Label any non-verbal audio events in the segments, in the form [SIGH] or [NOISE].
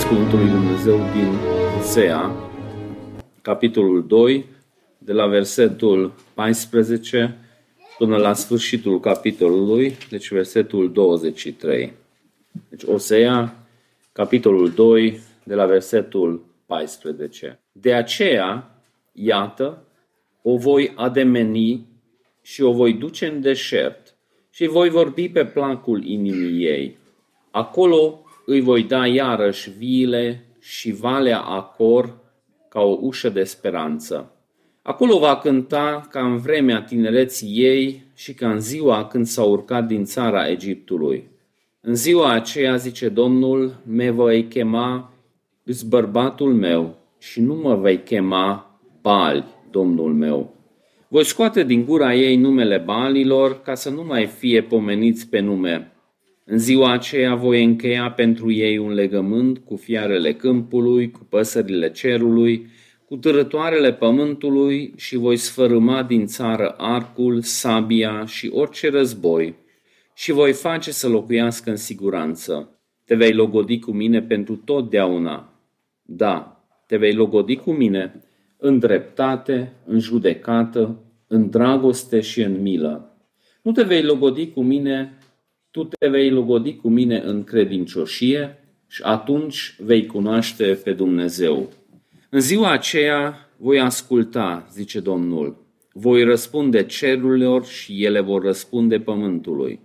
Citesc Cuvântul lui Dumnezeu din Osea, capitolul 2, de la versetul 14 până la sfârșitul capitolului, deci versetul 23. Deci Osea, capitolul 2, de la versetul 14. De aceea, iată, o voi ademeni și o voi duce în deșert și voi vorbi pe placul inimii ei. Acolo îi voi da iarăși viile și valea Acor ca o ușă de speranță. Acolo va cânta ca în vremea tinereții ei și ca în ziua când s-a urcat din țara Egiptului. În ziua aceea, zice Domnul, me voi chema îți bărbatul meu și nu mă vei chema Bali, Domnul meu. Voi scoate din gura ei numele Balilor ca să nu mai fie pomeniți pe nume. În ziua aceea voi încheia pentru ei un legământ cu fiarele câmpului, cu păsările cerului, cu târătoarele pământului și voi sfărâma din țară arcul, sabia și orice război și voi face să locuiască în siguranță. Te vei logodi cu mine pentru totdeauna. Da, te vei logodi cu mine în dreptate, în judecată, în dragoste și în milă. Nu te vei logodi cu mine, tu te vei logodi cu mine în credincioșie și atunci vei cunoaște pe Dumnezeu. În ziua aceea voi asculta, zice Domnul, voi răspunde cerurilor și ele vor răspunde pământului.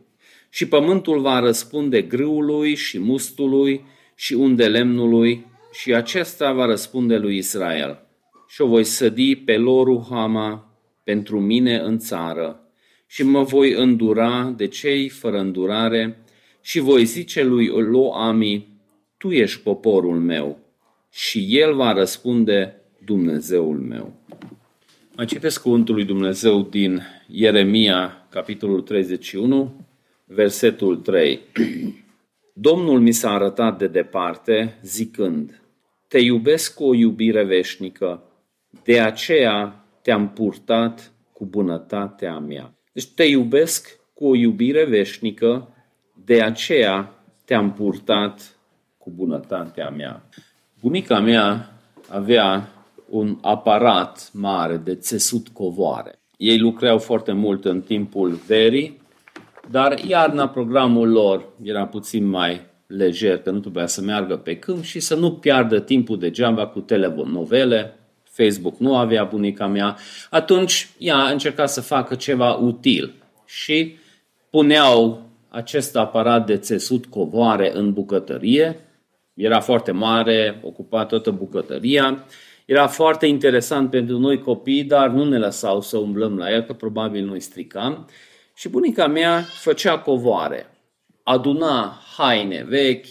Și pământul va răspunde grâului și mustului și unde lemnului și acesta va răspunde lui Israel. Și o voi sădi pe lorul Hama pentru mine în țară și mă voi îndura de cei fără îndurare și voi zice lui Loami, tu ești poporul meu și el va răspunde Dumnezeul meu. Mai citesc cuvântul lui Dumnezeu din Ieremia, capitolul 31, versetul 3. [CLEARS THROAT] Domnul mi s-a arătat de departe, zicând, Te iubesc cu o iubire veșnică, de aceea te-am purtat cu bunătatea mea. Deci te iubesc cu o iubire veșnică, de aceea te-am purtat cu bunătatea mea. Bunica mea avea un aparat mare de țesut covoare. Ei lucrau foarte mult în timpul verii, dar iarna programul lor era puțin mai lejer, că nu trebuia să meargă pe câmp și să nu piardă timpul degeaba cu telenovele. Facebook nu avea bunica mea. Atunci ea încerca să facă ceva util și puneau acest aparat de țesut covoare în bucătărie era foarte mare, ocupa toată bucătăria. Era foarte interesant pentru noi copii, dar nu ne lăsau să umblăm la el, că probabil noi stricam. Și bunica mea făcea covoare. Aduna haine vechi,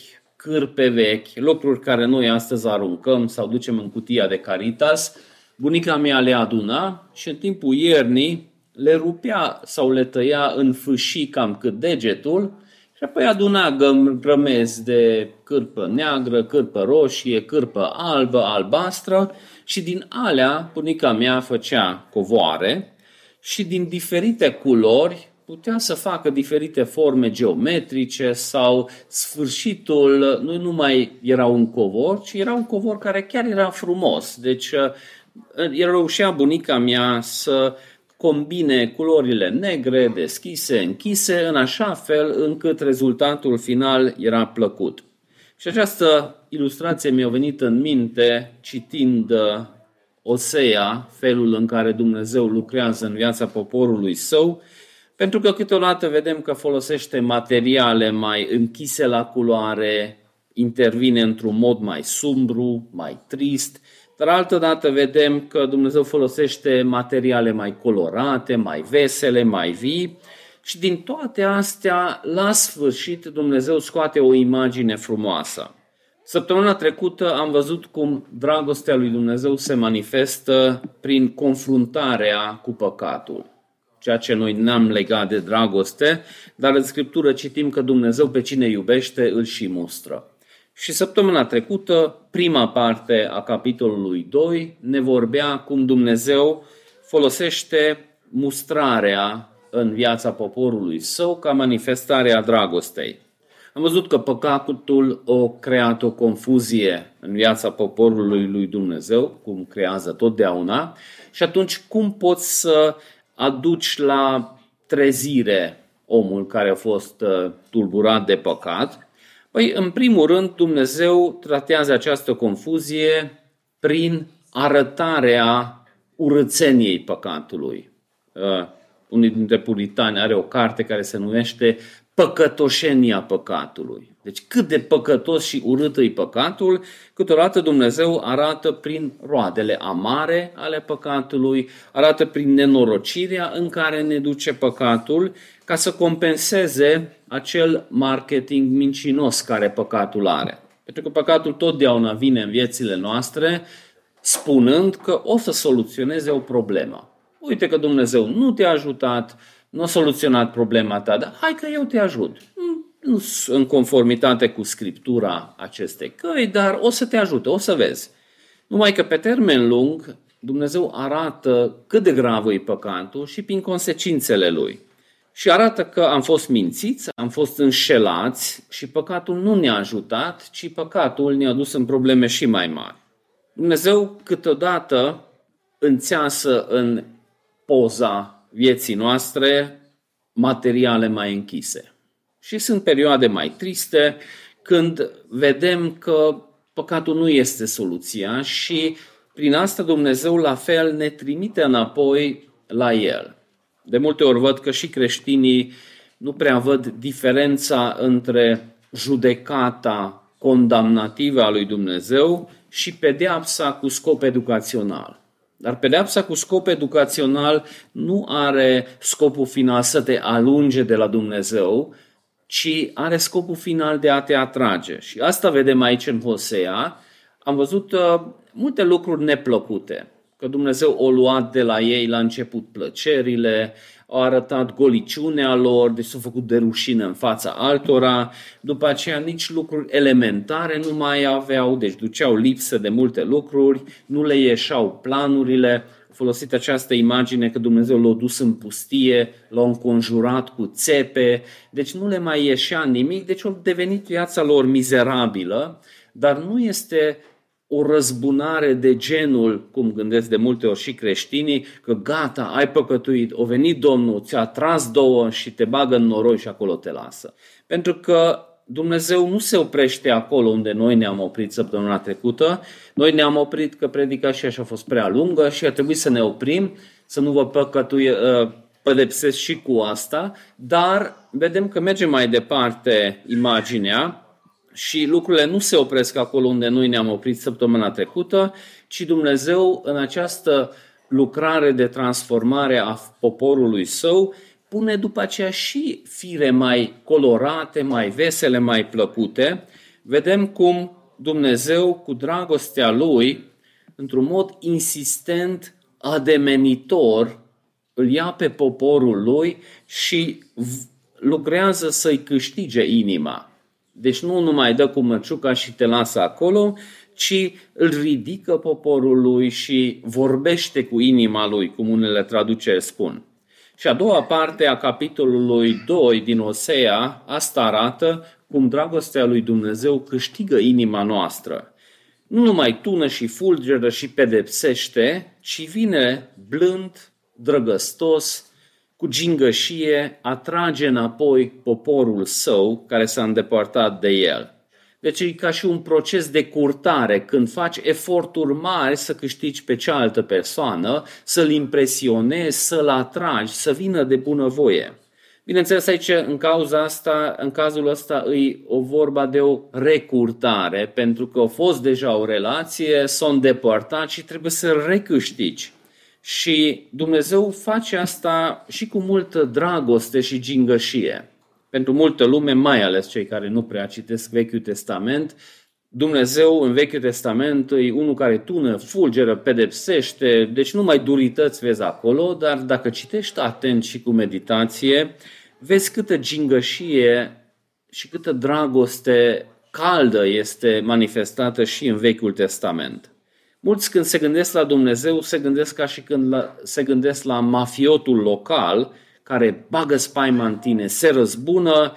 cârpe vechi, lucruri care noi astăzi aruncăm sau ducem în cutia de Caritas. Bunica mea le aduna și în timpul iernii le rupea sau le tăia în fâșii cam cât degetul și apoi aduna grămezi de cârpă neagră, cârpă roșie, cârpă albă, albastră și din alea bunica mea făcea covoare și din diferite culori putea să facă diferite forme geometrice sau sfârșitul nu numai era un covor, ci era un covor care chiar era frumos. Deci el reușea bunica mea să combine culorile negre, deschise, închise, în așa fel încât rezultatul final era plăcut. Și această ilustrație mi-a venit în minte citind uh, Osea, felul în care Dumnezeu lucrează în viața poporului său, pentru că câteodată vedem că folosește materiale mai închise la culoare, intervine într-un mod mai sumbru, mai trist, dar altădată vedem că Dumnezeu folosește materiale mai colorate, mai vesele, mai vii și din toate astea, la sfârșit, Dumnezeu scoate o imagine frumoasă. Săptămâna trecută am văzut cum dragostea lui Dumnezeu se manifestă prin confruntarea cu păcatul. Ceea ce noi n-am legat de dragoste, dar în Scriptură citim că Dumnezeu pe cine iubește îl și mustră. Și săptămâna trecută, prima parte a capitolului 2 ne vorbea cum Dumnezeu folosește mustrarea în viața poporului său ca manifestare a dragostei. Am văzut că păcatul o creat o confuzie în viața poporului lui Dumnezeu, cum creează totdeauna, și atunci cum poți să aduci la trezire omul care a fost uh, tulburat de păcat? Păi, în primul rând, Dumnezeu tratează această confuzie prin arătarea urățeniei păcatului. Uh, unul dintre puritani are o carte care se numește Păcătoșenia păcatului. Deci cât de păcătos și urât e păcatul, câteodată Dumnezeu arată prin roadele amare ale păcatului, arată prin nenorocirea în care ne duce păcatul, ca să compenseze acel marketing mincinos care păcatul are. Pentru că păcatul totdeauna vine în viețile noastre spunând că o să soluționeze o problemă. Uite că Dumnezeu nu te-a ajutat, nu a soluționat problema ta, dar hai că eu te ajut. Nu în conformitate cu scriptura acestei căi, dar o să te ajute, o să vezi. Numai că pe termen lung Dumnezeu arată cât de grav e păcatul și prin consecințele lui. Și arată că am fost mințiți, am fost înșelați și păcatul nu ne-a ajutat, ci păcatul ne-a dus în probleme și mai mari. Dumnezeu câteodată înțeasă în poza vieții noastre materiale mai închise. Și sunt perioade mai triste când vedem că păcatul nu este soluția și prin asta Dumnezeu la fel ne trimite înapoi la El. De multe ori văd că și creștinii nu prea văd diferența între judecata condamnativă a lui Dumnezeu și pedeapsa cu scop educațional. Dar pedeapsa cu scop educațional nu are scopul final să te alunge de la Dumnezeu, ci are scopul final de a te atrage. Și asta vedem aici în Hosea. Am văzut uh, multe lucruri neplăcute. Că Dumnezeu o luat de la ei la început plăcerile, au arătat goliciunea lor, deci s-au făcut de rușine în fața altora, după aceea nici lucruri elementare nu mai aveau, deci duceau lipsă de multe lucruri, nu le ieșau planurile, folosit această imagine că Dumnezeu l-a dus în pustie, l-a înconjurat cu țepe, deci nu le mai ieșea nimic, deci a devenit viața lor mizerabilă, dar nu este o răzbunare de genul, cum gândesc de multe ori și creștinii, că gata, ai păcătuit, o venit Domnul, ți-a tras două și te bagă în noroi și acolo te lasă. Pentru că Dumnezeu nu se oprește acolo unde noi ne-am oprit săptămâna trecută. Noi ne-am oprit că predica și așa a fost prea lungă și a trebuit să ne oprim, să nu vă păcătui, uh, pedepsesc și cu asta, dar vedem că merge mai departe imaginea și lucrurile nu se opresc acolo unde noi ne-am oprit săptămâna trecută, ci Dumnezeu în această lucrare de transformare a poporului său pune după aceea și fire mai colorate, mai vesele, mai plăcute. Vedem cum Dumnezeu, cu dragostea Lui, într-un mod insistent, ademenitor, îl ia pe poporul Lui și lucrează să-i câștige inima. Deci nu numai dă cu măciuca și te lasă acolo, ci îl ridică poporul lui și vorbește cu inima lui, cum unele traduceri spun. Și a doua parte a capitolului 2 din Osea, asta arată cum dragostea lui Dumnezeu câștigă inima noastră. Nu numai tună și fulgeră și pedepsește, ci vine blând, drăgăstos, cu gingășie atrage înapoi poporul său care s-a îndepărtat de el. Deci e ca și un proces de curtare, când faci eforturi mari să câștigi pe cealaltă persoană, să-l impresionezi, să-l atragi, să vină de bunăvoie. Bineînțeles, aici, în cauza asta, în cazul ăsta, e o vorba de o recurtare, pentru că a fost deja o relație, s-a îndepărtat și trebuie să recâștigi. Și Dumnezeu face asta și cu multă dragoste și gingășie. Pentru multă lume, mai ales cei care nu prea citesc Vechiul Testament, Dumnezeu în Vechiul Testament e unul care tună, fulgeră, pedepsește, deci nu mai durități vezi acolo, dar dacă citești atent și cu meditație, vezi câtă gingășie și câtă dragoste caldă este manifestată și în Vechiul Testament. Mulți când se gândesc la Dumnezeu, se gândesc ca și când la, se gândesc la mafiotul local, care bagă spaima în tine, se răzbună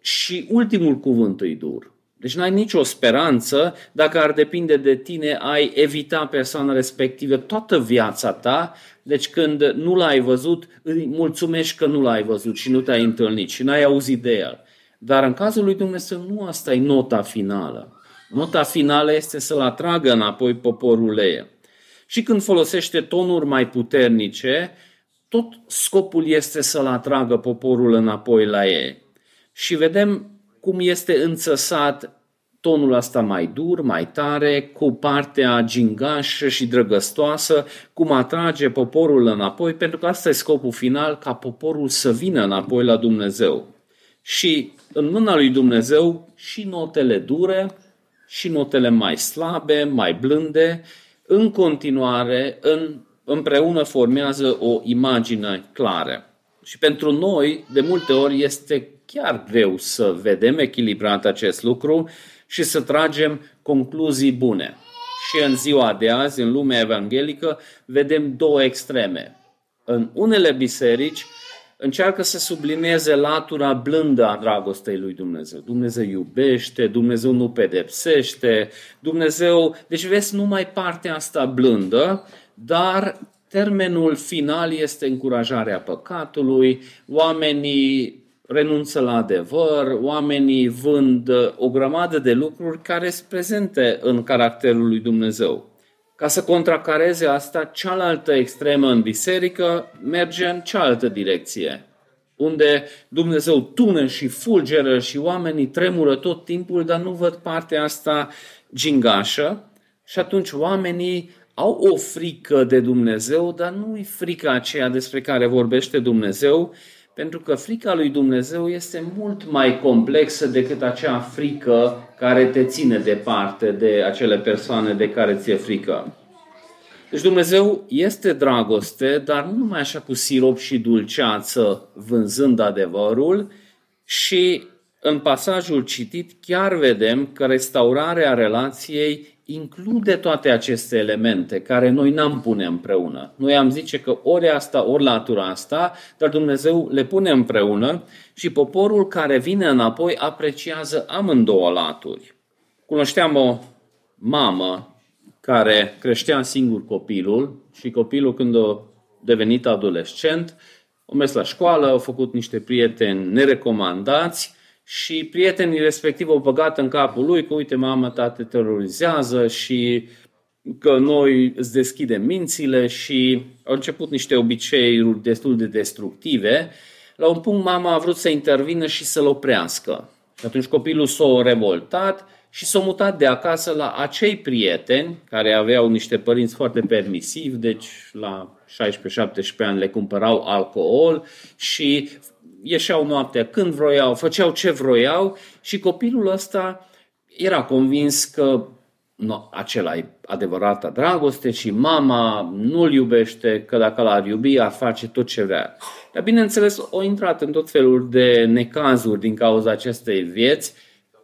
și ultimul cuvânt îi dur. Deci n-ai nicio speranță, dacă ar depinde de tine, ai evita persoana respectivă toată viața ta, deci când nu l-ai văzut, îi mulțumești că nu l-ai văzut și nu te-ai întâlnit și n-ai auzit de el. Dar în cazul lui Dumnezeu nu asta e nota finală. Nota finală este să-l atragă înapoi poporul ei. Și când folosește tonuri mai puternice, tot scopul este să-l atragă poporul înapoi la ei. Și vedem cum este înțăsat tonul ăsta mai dur, mai tare, cu partea gingașă și drăgăstoasă, cum atrage poporul înapoi, pentru că asta e scopul final, ca poporul să vină înapoi la Dumnezeu. Și în mâna lui Dumnezeu și notele dure, și notele mai slabe, mai blânde, în continuare, în, împreună formează o imagine clară. Și pentru noi, de multe ori, este chiar greu să vedem echilibrat acest lucru și să tragem concluzii bune. Și în ziua de azi, în lumea evanghelică, vedem două extreme. În unele biserici încearcă să sublinieze latura blândă a dragostei lui Dumnezeu. Dumnezeu iubește, Dumnezeu nu pedepsește, Dumnezeu... Deci vezi numai partea asta blândă, dar termenul final este încurajarea păcatului, oamenii renunță la adevăr, oamenii vând o grămadă de lucruri care sunt prezente în caracterul lui Dumnezeu. Ca să contracareze asta, cealaltă extremă în biserică merge în cealaltă direcție, unde Dumnezeu tună și fulgeră și oamenii tremură tot timpul, dar nu văd partea asta gingașă. Și atunci oamenii au o frică de Dumnezeu, dar nu e frica aceea despre care vorbește Dumnezeu, pentru că frica lui Dumnezeu este mult mai complexă decât acea frică care te ține departe de acele persoane de care ți-e frică. Deci Dumnezeu este dragoste, dar nu numai așa cu sirop și dulceață vânzând adevărul și în pasajul citit chiar vedem că restaurarea relației include toate aceste elemente care noi n-am pune împreună. Noi am zice că ori asta, ori latura asta, dar Dumnezeu le pune împreună și poporul care vine înapoi apreciază amândouă laturi. Cunoșteam o mamă care creștea singur copilul și copilul când a devenit adolescent, a mers la școală, a făcut niște prieteni nerecomandați și prietenii respectiv au băgat în capul lui că uite mama ta te terorizează și că noi îți deschidem mințile și au început niște obiceiuri destul de destructive. La un punct mama a vrut să intervină și să-l oprească. Și atunci copilul s-a revoltat și s-a mutat de acasă la acei prieteni care aveau niște părinți foarte permisivi, deci la 16-17 ani le cumpărau alcool și ieșeau noaptea când vroiau, făceau ce vroiau și copilul ăsta era convins că no, acela e adevărata dragoste și mama nu-l iubește, că dacă l-ar iubi ar face tot ce vrea. Dar bineînțeles, o intrat în tot felul de necazuri din cauza acestei vieți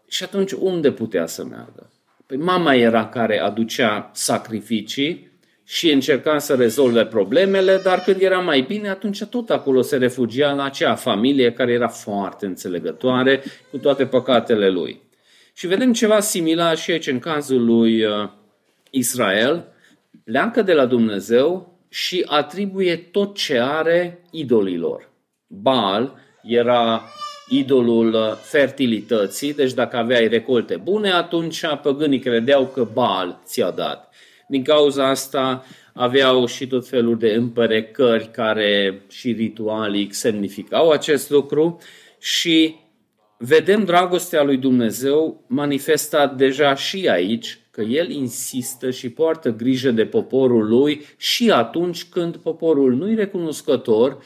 și atunci unde putea să meargă? Păi mama era care aducea sacrificii și încerca să rezolve problemele, dar când era mai bine, atunci tot acolo se refugia la acea familie care era foarte înțelegătoare cu toate păcatele lui. Și vedem ceva similar și aici în cazul lui uh, Israel, pleacă de la Dumnezeu și atribuie tot ce are idolilor. Baal era idolul uh, fertilității, deci dacă aveai recolte bune, atunci păgânii credeau că Baal ți-a dat. Din cauza asta aveau și tot felul de împărecări care și ritualic semnificau acest lucru și vedem dragostea lui Dumnezeu manifestat deja și aici, că El insistă și poartă grijă de poporul lui și atunci când poporul nu-i recunoscător,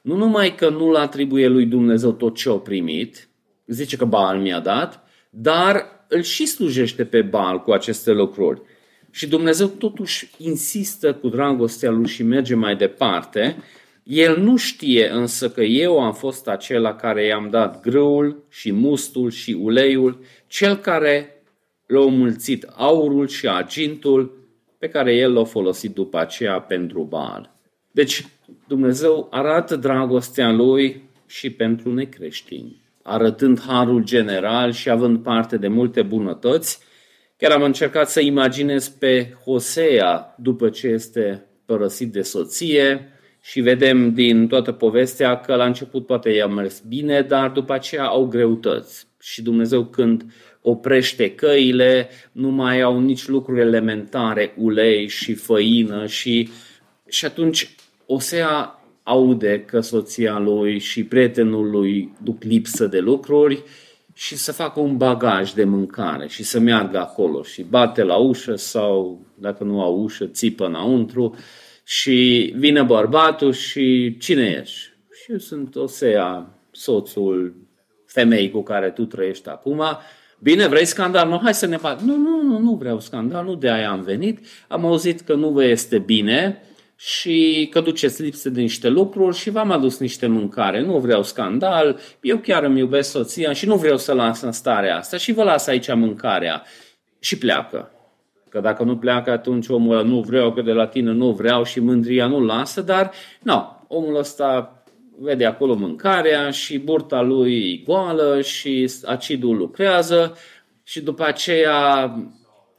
nu numai că nu-l atribuie lui Dumnezeu tot ce a primit, zice că Baal mi-a dat, dar îl și slujește pe Baal cu aceste lucruri. Și Dumnezeu totuși insistă cu dragostea lui și merge mai departe. El nu știe însă că eu am fost acela care i-am dat grâul și mustul și uleiul, cel care l-a mulțit aurul și argintul pe care el l-a folosit după aceea pentru Baal. Deci Dumnezeu arată dragostea lui și pentru necreștini arătând harul general și având parte de multe bunătăți. Chiar am încercat să imaginez pe Hosea după ce este părăsit de soție și vedem din toată povestea că la început poate i-a mers bine, dar după aceea au greutăți. Și Dumnezeu când oprește căile, nu mai au nici lucruri elementare, ulei și făină și, și atunci Osea aude că soția lui și prietenul lui duc lipsă de lucruri și să facă un bagaj de mâncare și să meargă acolo și bate la ușă sau, dacă nu au ușă, țipă înăuntru și vine bărbatul și cine ești? Și eu sunt Osea, soțul femei cu care tu trăiești acum. Bine, vrei scandal? Nu, hai să ne fac. Nu, nu, nu, nu vreau scandal, nu de aia am venit. Am auzit că nu vă este bine și că duceți lipsă de niște lucruri și v-am adus niște mâncare. Nu vreau scandal, eu chiar îmi iubesc soția și nu vreau să las în starea asta și vă las aici mâncarea. Și pleacă. Că dacă nu pleacă, atunci omul ăla nu vreau, că de la tine nu vreau și mândria nu lasă, dar nu, omul ăsta vede acolo mâncarea și burta lui goală și acidul lucrează și după aceea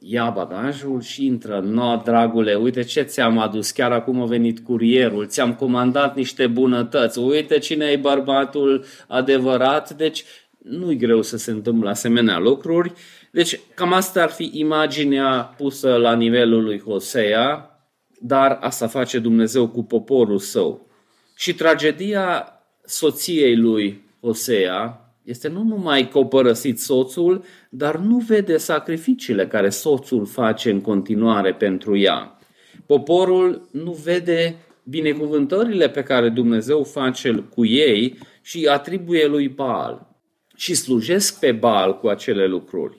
ia bagajul și intră. No, dragule, uite ce ți-am adus, chiar acum a venit curierul, ți-am comandat niște bunătăți, uite cine e bărbatul adevărat, deci nu-i greu să se întâmple asemenea lucruri. Deci cam asta ar fi imaginea pusă la nivelul lui Hosea, dar asta face Dumnezeu cu poporul său. Și tragedia soției lui Hosea este nu numai că o părăsit soțul, dar nu vede sacrificiile care soțul face în continuare pentru ea. Poporul nu vede binecuvântările pe care Dumnezeu face cu ei și atribuie lui Baal și slujesc pe Baal cu acele lucruri.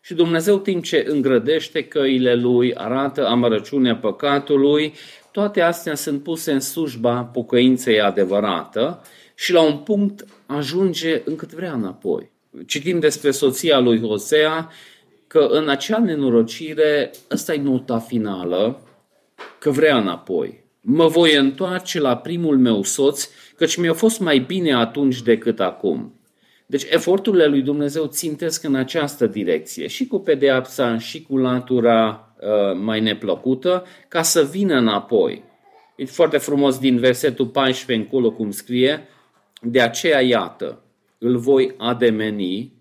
Și Dumnezeu, timp ce îngrădește căile lui, arată amărăciunea păcatului, toate astea sunt puse în slujba pocăinței adevărată și la un punct ajunge încât vrea înapoi. Citim despre soția lui Hosea că în acea nenorocire, ăsta e nota finală, că vrea înapoi. Mă voi întoarce la primul meu soț, căci mi-a fost mai bine atunci decât acum. Deci eforturile lui Dumnezeu țintesc în această direcție, și cu pedeapsa, și cu latura uh, mai neplăcută, ca să vină înapoi. E foarte frumos din versetul 14 încolo cum scrie, de aceea iată, îl voi ademeni,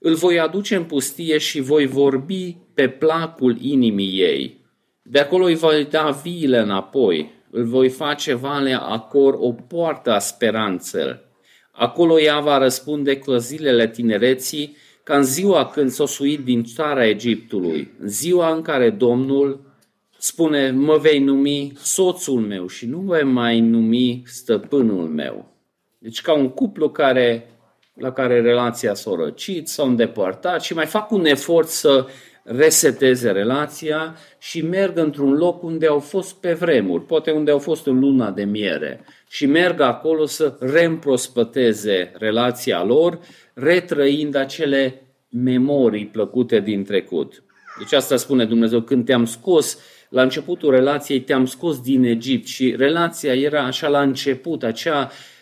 îl voi aduce în pustie și voi vorbi pe placul inimii ei. De acolo îi voi da viile înapoi, îl voi face valea Acor o poartă a speranței. Acolo ea va răspunde cu zilele tinereții, ca în ziua când s-o suit din țara Egiptului, în ziua în care Domnul spune, mă vei numi soțul meu și nu vei mai numi stăpânul meu. Deci ca un cuplu care, la care relația s-a răcit, s-a îndepărtat și mai fac un efort să reseteze relația și merg într-un loc unde au fost pe vremuri, poate unde au fost în luna de miere și merg acolo să reîmprospăteze relația lor, retrăind acele memorii plăcute din trecut. Deci asta spune Dumnezeu, când te-am scos la începutul relației, te-am scos din Egipt și relația era așa la început, acea uh,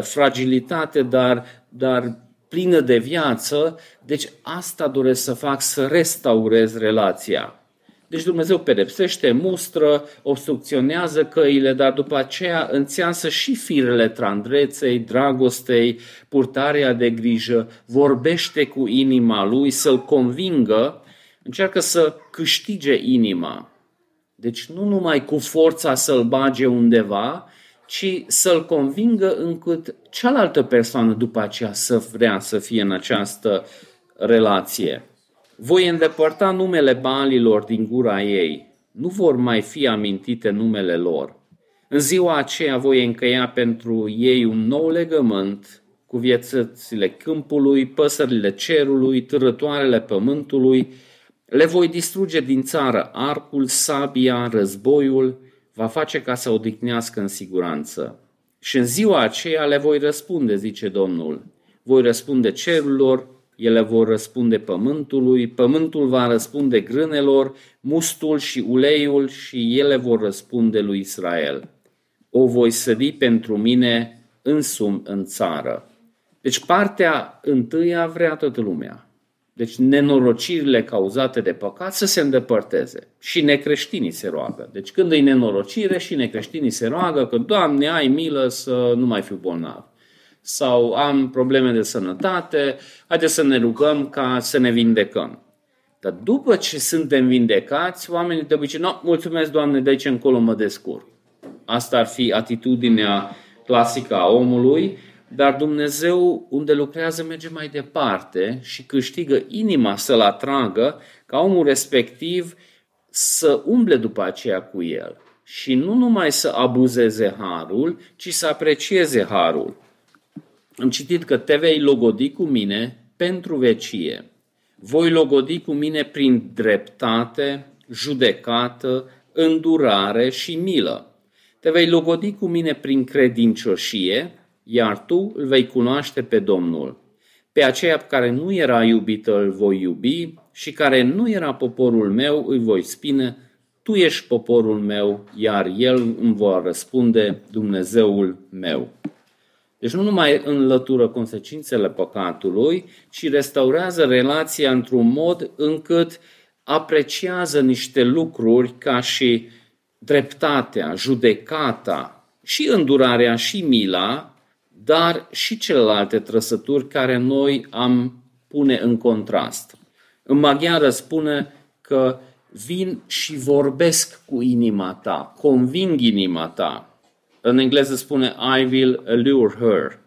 fragilitate, dar, dar plină de viață, deci asta doresc să fac, să restaurez relația. Deci Dumnezeu pedepsește, mustră, obstrucționează căile, dar după aceea înțeansă și firele trandreței, dragostei, purtarea de grijă, vorbește cu inima lui, să-l convingă, încearcă să câștige inima. Deci nu numai cu forța să-l bage undeva, ci să-l convingă încât cealaltă persoană după aceea să vrea să fie în această relație. Voi îndepărta numele balilor din gura ei, nu vor mai fi amintite numele lor. În ziua aceea voi încăia pentru ei un nou legământ cu viețățile câmpului, păsările cerului, târătoarele pământului, le voi distruge din țară arcul, sabia, războiul, va face ca să odihnească în siguranță. Și în ziua aceea le voi răspunde, zice Domnul. Voi răspunde cerurilor, ele vor răspunde pământului, pământul va răspunde grânelor, mustul și uleiul și ele vor răspunde lui Israel. O voi sădi pentru mine însum în țară. Deci partea întâia vrea toată lumea. Deci nenorocirile cauzate de păcat să se îndepărteze. Și necreștinii se roagă. Deci când e nenorocire și necreștinii se roagă că, Doamne, ai milă să nu mai fiu bolnav. Sau am probleme de sănătate, haideți să ne rugăm ca să ne vindecăm. Dar după ce suntem vindecați, oamenii de obicei, no, mulțumesc Doamne, de aici încolo mă descurc. Asta ar fi atitudinea clasică a omului, dar Dumnezeu, unde lucrează, merge mai departe și câștigă inima să-l atragă ca omul respectiv să umble după aceea cu el. Și nu numai să abuzeze harul, ci să aprecieze harul. Am citit că te vei logodi cu mine pentru vecie. Voi logodi cu mine prin dreptate, judecată, îndurare și milă. Te vei logodi cu mine prin credincioșie, iar tu îl vei cunoaște pe Domnul. Pe aceea care nu era iubită îl voi iubi și care nu era poporul meu îi voi spune, tu ești poporul meu, iar el îmi va răspunde, Dumnezeul meu. Deci nu numai înlătură consecințele păcatului, ci restaurează relația într-un mod încât apreciază niște lucruri ca și dreptatea, judecata și îndurarea și mila, dar și celelalte trăsături care noi am pune în contrast. În maghiară spune că vin și vorbesc cu inima ta, conving inima ta, în engleză spune I will allure her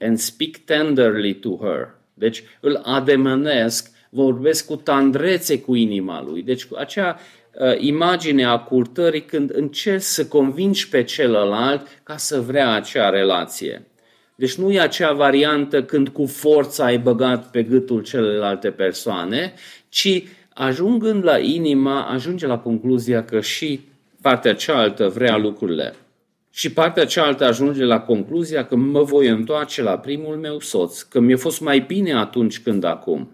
and speak tenderly to her. Deci îl ademenesc, vorbesc cu tandrețe cu inima lui. Deci cu acea uh, imagine a curtării când încerci să convingi pe celălalt ca să vrea acea relație. Deci nu e acea variantă când cu forța ai băgat pe gâtul celelalte persoane, ci ajungând la inima, ajunge la concluzia că și partea cealaltă vrea lucrurile. Și partea cealaltă ajunge la concluzia că mă voi întoarce la primul meu soț, că mi-a fost mai bine atunci când acum.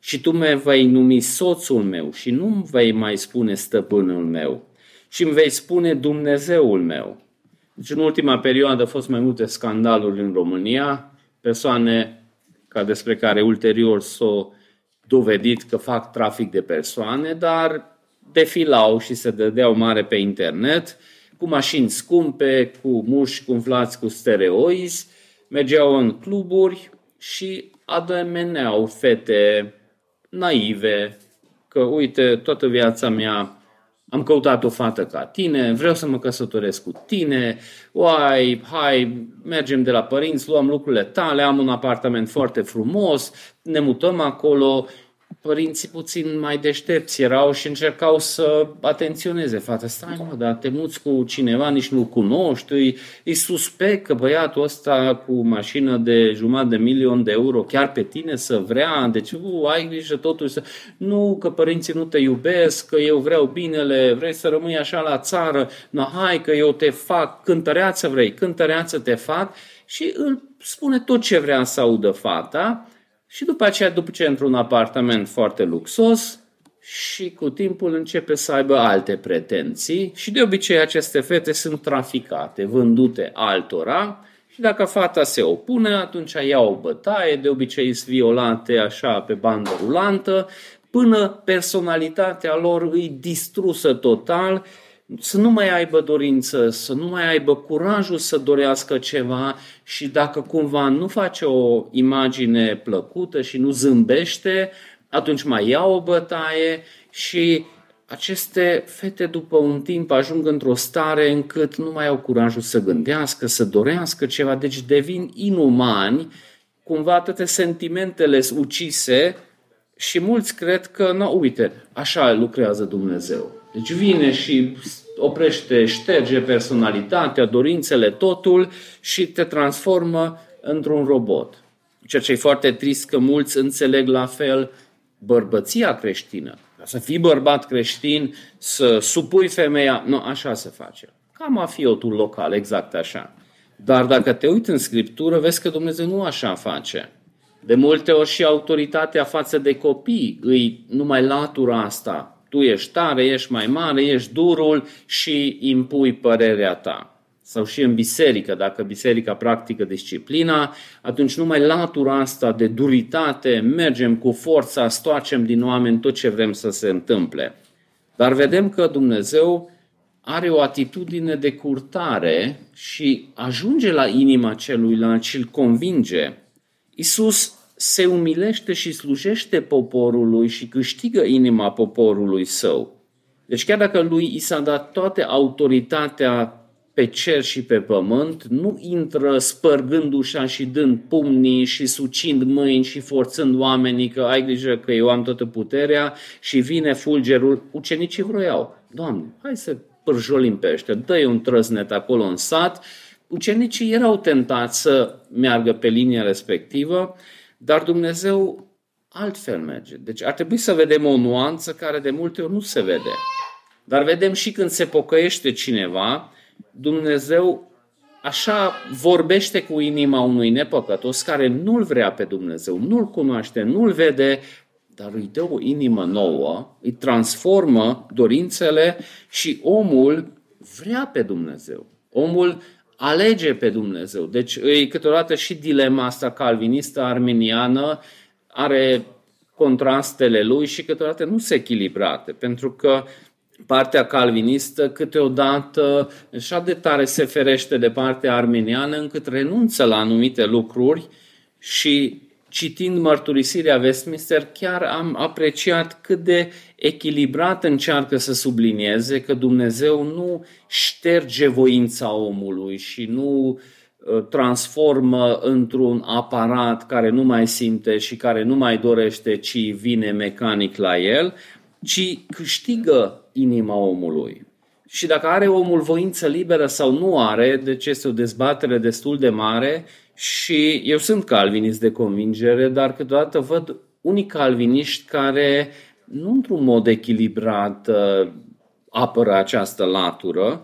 Și tu mă vei numi soțul meu și nu îmi vei mai spune stăpânul meu, și îmi vei spune Dumnezeul meu. Deci în ultima perioadă au fost mai multe scandaluri în România, persoane ca despre care ulterior s-au dovedit că fac trafic de persoane, dar defilau și se dădeau mare pe internet – cu mașini scumpe, cu muși cumflați cu stereoizi, mergeau în cluburi și ademeneau fete naive, că uite, toată viața mea am căutat o fată ca tine, vreau să mă căsătoresc cu tine, uai, hai, mergem de la părinți, luăm lucrurile tale, am un apartament foarte frumos, ne mutăm acolo părinții puțin mai deștepți erau și încercau să atenționeze fata. Stai mă, dar te muți cu cineva, nici nu-l cunoști, îi, îi suspect că băiatul ăsta cu mașină de jumătate de milion de euro chiar pe tine să vrea, deci u, ai grijă totuși să... Nu, că părinții nu te iubesc, că eu vreau binele, vrei să rămâi așa la țară, no, hai că eu te fac, cântăreață vrei, cântăreață te fac și îl spune tot ce vrea să audă fata, și după aceea, după ce într-un apartament foarte luxos, și cu timpul începe să aibă alte pretenții. Și de obicei aceste fete sunt traficate, vândute altora. Și dacă fata se opune, atunci ia o bătaie, de obicei sunt violate așa pe bandă rulantă, până personalitatea lor îi distrusă total să nu mai aibă dorință, să nu mai aibă curajul să dorească ceva și dacă cumva nu face o imagine plăcută și nu zâmbește, atunci mai ia o bătaie și aceste fete după un timp ajung într-o stare încât nu mai au curajul să gândească, să dorească ceva, deci devin inumani, cumva toate sentimentele ucise și mulți cred că, nu, uite, așa lucrează Dumnezeu. Deci vine și oprește, șterge personalitatea, dorințele, totul și te transformă într-un robot. Ceea ce e foarte trist că mulți înțeleg la fel bărbăția creștină. Ca să fii bărbat creștin, să supui femeia, nu, așa se face. Ca mafiotul local, exact așa. Dar dacă te uiți în Scriptură, vezi că Dumnezeu nu așa face. De multe ori și autoritatea față de copii îi numai latura asta. Tu ești tare, ești mai mare, ești durul și impui părerea ta. sau și în biserică, dacă biserica practică disciplina, atunci numai latura asta de duritate, mergem cu forța, stoarcem din oameni tot ce vrem să se întâmple. Dar vedem că Dumnezeu are o atitudine de curtare și ajunge la inima celuilalt și îl convinge. Isus se umilește și slujește poporului și câștigă inima poporului său. Deci chiar dacă lui i s-a dat toată autoritatea pe cer și pe pământ, nu intră spărgând ușa și dând pumnii și sucind mâini și forțând oamenii că ai grijă că eu am toată puterea și vine fulgerul. Ucenicii vroiau, Doamne, hai să pârjolim pe ăștia, dă un trăznet acolo în sat. Ucenicii erau tentați să meargă pe linia respectivă, dar Dumnezeu altfel merge. Deci ar trebui să vedem o nuanță care de multe ori nu se vede. Dar vedem și când se pocăiește cineva, Dumnezeu așa vorbește cu inima unui nepăcătos care nu-L vrea pe Dumnezeu, nu-L cunoaște, nu-L vede, dar îi dă o inimă nouă, îi transformă dorințele și omul vrea pe Dumnezeu. Omul alege pe Dumnezeu. Deci îi câteodată și dilema asta calvinistă armeniană are contrastele lui și câteodată nu se echilibrate, pentru că partea calvinistă câteodată așa de tare se ferește de partea armeniană încât renunță la anumite lucruri și citind mărturisirea Westminster chiar am apreciat cât de echilibrat încearcă să sublinieze că Dumnezeu nu șterge voința omului și nu uh, transformă într-un aparat care nu mai simte și care nu mai dorește, ci vine mecanic la el, ci câștigă inima omului. Și dacă are omul voință liberă sau nu are, deci este o dezbatere destul de mare și eu sunt calvinist de convingere, dar câteodată văd unii calviniști care nu într-un mod echilibrat uh, apără această latură.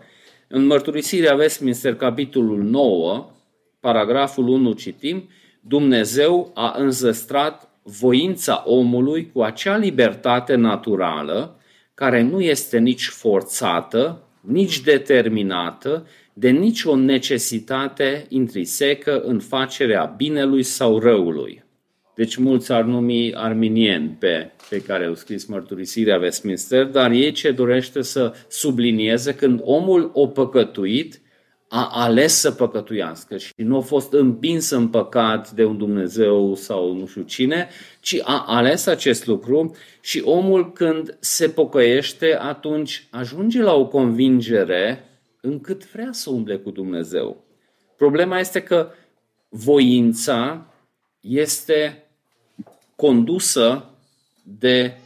În mărturisirea Westminster, capitolul 9, paragraful 1 citim, Dumnezeu a înzăstrat voința omului cu acea libertate naturală care nu este nici forțată, nici determinată de nicio necesitate intrinsecă în facerea binelui sau răului. Deci mulți ar numi arminieni pe, pe care au scris mărturisirea Westminster, dar ei ce dorește să sublinieze când omul o păcătuit a ales să păcătuiască și nu a fost împins în păcat de un Dumnezeu sau nu știu cine, ci a ales acest lucru și omul când se pocăiește, atunci ajunge la o convingere încât vrea să umble cu Dumnezeu. Problema este că voința este condusă de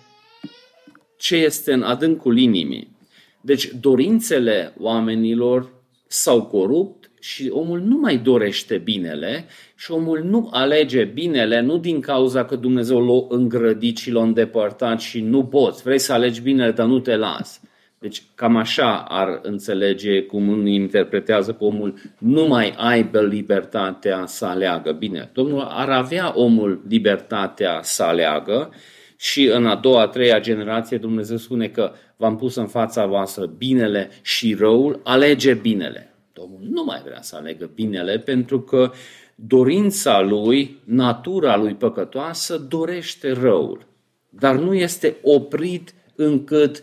ce este în adâncul inimii. Deci dorințele oamenilor s-au corupt și omul nu mai dorește binele și omul nu alege binele nu din cauza că Dumnezeu l-a îngrădit și l-a îndepărtat și nu poți. Vrei să alegi binele, dar nu te las. Deci cam așa ar înțelege cum unii interpretează că omul nu mai aibă libertatea să aleagă bine. Domnul ar avea omul libertatea să aleagă și în a doua, a treia generație Dumnezeu spune că v-am pus în fața voastră binele și răul, alege binele. Domnul nu mai vrea să alegă binele pentru că dorința lui, natura lui păcătoasă, dorește răul. Dar nu este oprit încât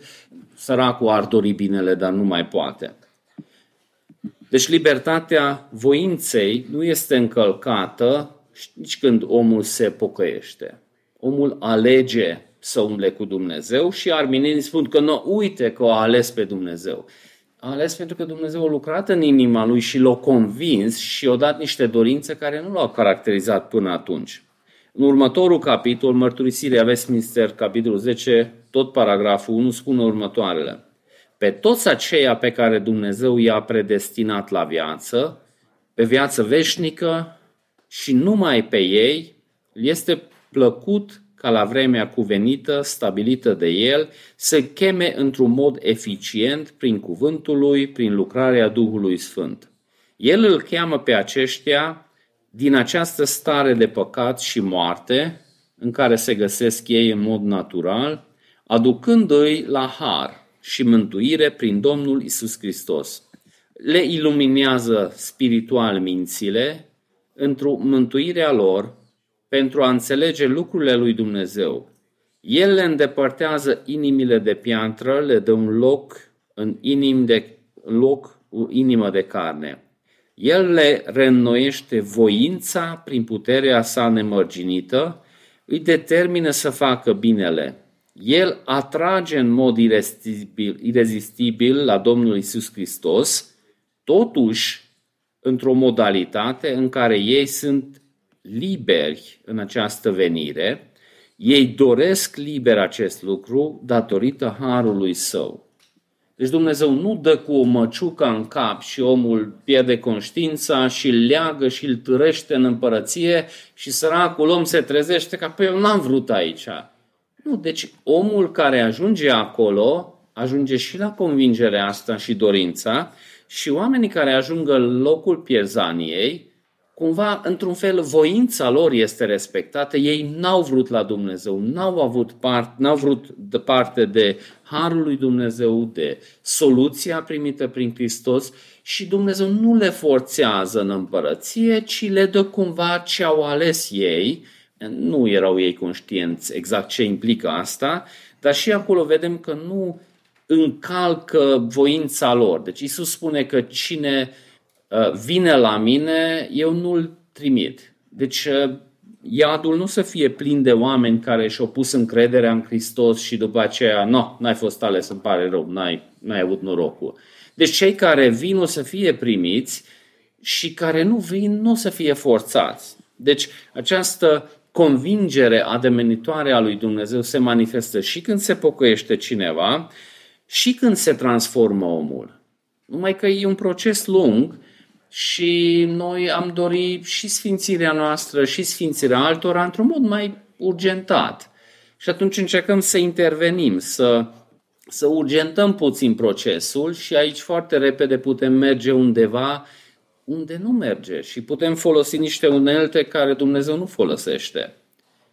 săracul ar dori binele, dar nu mai poate. Deci libertatea voinței nu este încălcată nici când omul se pocăiește. Omul alege să umble cu Dumnezeu și arminienii spun că nu, uite că o ales pe Dumnezeu. A ales pentru că Dumnezeu a lucrat în inima lui și l-a convins și i-a dat niște dorințe care nu l-au caracterizat până atunci. În următorul capitol, Mărturisirea Westminster, capitolul 10, tot paragraful 1, spune următoarele. Pe toți aceia pe care Dumnezeu i-a predestinat la viață, pe viață veșnică și numai pe ei, este plăcut ca la vremea cuvenită, stabilită de el, să cheme într-un mod eficient prin cuvântul lui, prin lucrarea Duhului Sfânt. El îl cheamă pe aceștia din această stare de păcat și moarte în care se găsesc ei în mod natural, aducându-i la har și mântuire prin Domnul Isus Hristos. le iluminează spiritual mințile într-o mântuirea lor pentru a înțelege lucrurile lui Dumnezeu. El le îndepărtează inimile de piatră, le dă un loc în inim de, loc, inimă de carne. El le reînnoiește voința prin puterea sa nemărginită, îi determină să facă binele. El atrage în mod irezistibil, irezistibil la Domnul Isus Hristos, totuși într-o modalitate în care ei sunt liberi în această venire, ei doresc liber acest lucru datorită harului său. Deci Dumnezeu nu dă cu o măciucă în cap și omul pierde conștiința și îl leagă și îl târește în împărăție și săracul om se trezește ca, păi eu n-am vrut aici. Nu, deci omul care ajunge acolo, ajunge și la convingerea asta și dorința și oamenii care ajung în locul pierzaniei, cumva, într-un fel, voința lor este respectată. Ei n-au vrut la Dumnezeu, n-au avut part, n-au vrut de parte de harul lui Dumnezeu, de soluția primită prin Hristos și Dumnezeu nu le forțează în împărăție, ci le dă cumva ce au ales ei. Nu erau ei conștienți exact ce implică asta, dar și acolo vedem că nu încalcă voința lor. Deci Isus spune că cine uh, vine la mine, eu nu-l trimit. Deci uh, iadul nu să fie plin de oameni care și-au pus încrederea în Hristos și după aceea, nu, n-ai fost ales, îmi pare rău, n-ai, n-ai avut norocul. Deci cei care vin o să fie primiți și care nu vin nu o să fie forțați. Deci această convingere ademenitoare a lui Dumnezeu se manifestă și când se pocăiește cineva și când se transformă omul. Numai că e un proces lung și noi am dorit și sfințirea noastră și sfințirea altora într-un mod mai urgentat. Și atunci încercăm să intervenim, să, să urgentăm puțin procesul și aici foarte repede putem merge undeva unde nu merge. Și putem folosi niște unelte care Dumnezeu nu folosește.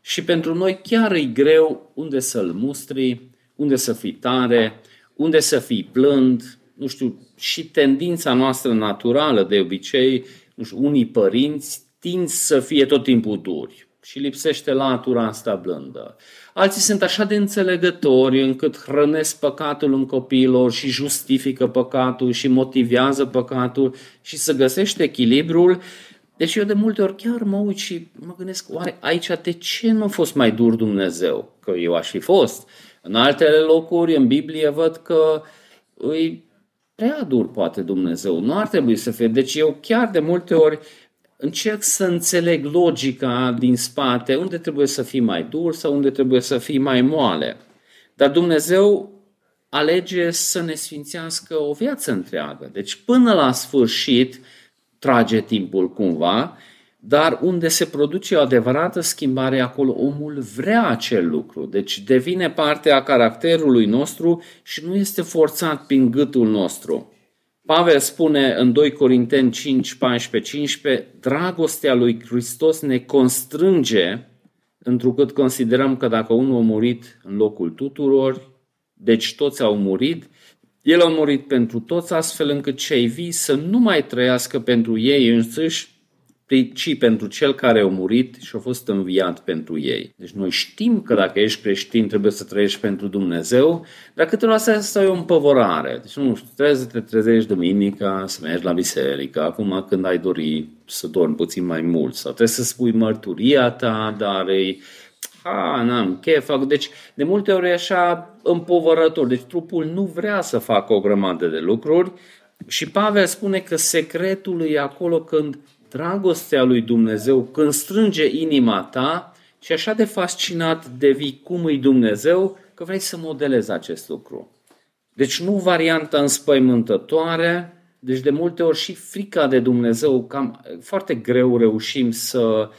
Și pentru noi chiar e greu unde să-L mustri, unde să fii tare, unde să fii blând, nu știu, și tendința noastră naturală de obicei, nu știu, unii părinți tind să fie tot timpul duri și lipsește latura asta blândă. Alții sunt așa de înțelegători încât hrănesc păcatul în copiilor și justifică păcatul și motivează păcatul și să găsește echilibrul. Deci eu de multe ori chiar mă uit și mă gândesc, oare aici de ce nu a fost mai dur Dumnezeu? Că eu aș fi fost. În altele locuri, în Biblie, văd că îi prea dur poate Dumnezeu. Nu ar trebui să fie. Deci eu chiar de multe ori încerc să înțeleg logica din spate, unde trebuie să fii mai dur sau unde trebuie să fii mai moale. Dar Dumnezeu alege să ne sfințească o viață întreagă. Deci până la sfârșit trage timpul cumva dar unde se produce o adevărată schimbare, acolo omul vrea acel lucru. Deci devine parte a caracterului nostru și nu este forțat prin gâtul nostru. Pavel spune în 2 Corinteni 5, 14, 15, dragostea lui Hristos ne constrânge, întrucât considerăm că dacă unul a murit în locul tuturor, deci toți au murit, el a murit pentru toți, astfel încât cei vii să nu mai trăiască pentru ei înșiși, ci pentru cel care a murit și a fost înviat pentru ei. Deci noi știm că dacă ești creștin trebuie să trăiești pentru Dumnezeu, dar câteodată asta e o împăvorare. Deci nu știu, trebuie să te trezești duminica, să mergi la biserică, acum când ai dori să dormi puțin mai mult sau trebuie să spui mărturia ta, dar e ha, n-am chef. Deci, de multe ori e așa împovărător. Deci, trupul nu vrea să facă o grămadă de lucruri și Pavel spune că secretul e acolo când dragostea lui Dumnezeu când strânge inima ta și așa de fascinat devii cum îi Dumnezeu că vrei să modelezi acest lucru. Deci nu varianta înspăimântătoare, deci de multe ori și frica de Dumnezeu, cam foarte greu reușim să,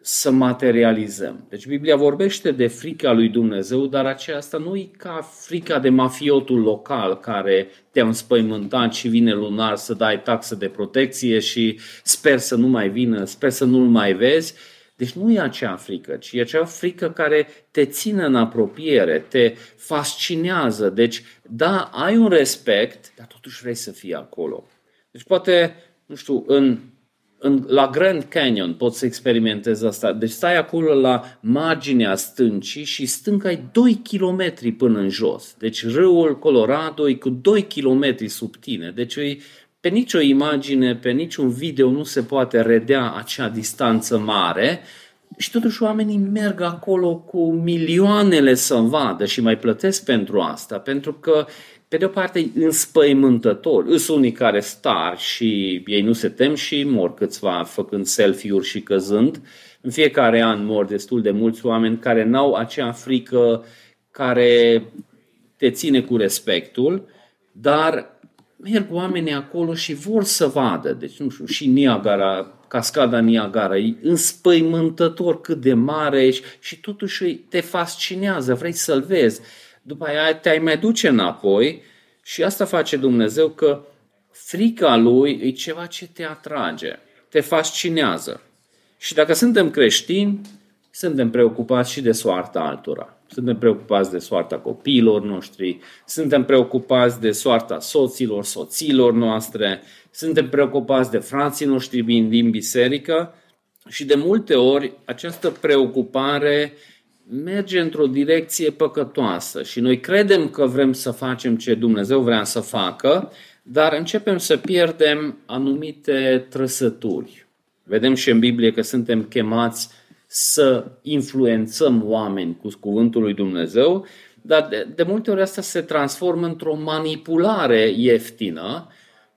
să materializăm. Deci Biblia vorbește de frica lui Dumnezeu, dar aceasta nu e ca frica de mafiotul local care te-a înspăimântat și vine lunar să dai taxă de protecție și sper să nu mai vină, sper să nu-l mai vezi. Deci nu e acea frică, ci e acea frică care te ține în apropiere, te fascinează. Deci, da, ai un respect, dar totuși vrei să fii acolo. Deci poate, nu știu, în, în, la Grand Canyon poți să experimentezi asta. Deci stai acolo la marginea stâncii și stânca e 2 km până în jos. Deci râul Colorado e cu 2 km sub tine. Deci e, pe nicio imagine, pe niciun video nu se poate redea acea distanță mare și totuși oamenii merg acolo cu milioanele să vadă și mai plătesc pentru asta, pentru că pe de o parte e înspăimântător. Sunt unii care star și ei nu se tem și mor câțiva făcând selfie-uri și căzând. În fiecare an mor destul de mulți oameni care n-au acea frică care te ține cu respectul, dar merg oamenii acolo și vor să vadă. Deci, nu știu, și Niagara, cascada Niagara, e înspăimântător cât de mare ești și totuși te fascinează, vrei să-l vezi. După aia te-ai mai duce înapoi și asta face Dumnezeu că frica lui e ceva ce te atrage, te fascinează. Și dacă suntem creștini, suntem preocupați și de soarta altora. Suntem preocupați de soarta copiilor noștri, suntem preocupați de soarta soților, soților noastre, suntem preocupați de frații noștri din biserică și de multe ori această preocupare merge într-o direcție păcătoasă și noi credem că vrem să facem ce Dumnezeu vrea să facă, dar începem să pierdem anumite trăsături. Vedem și în Biblie că suntem chemați să influențăm oameni cu cuvântul lui Dumnezeu, dar de, de multe ori asta se transformă într-o manipulare ieftină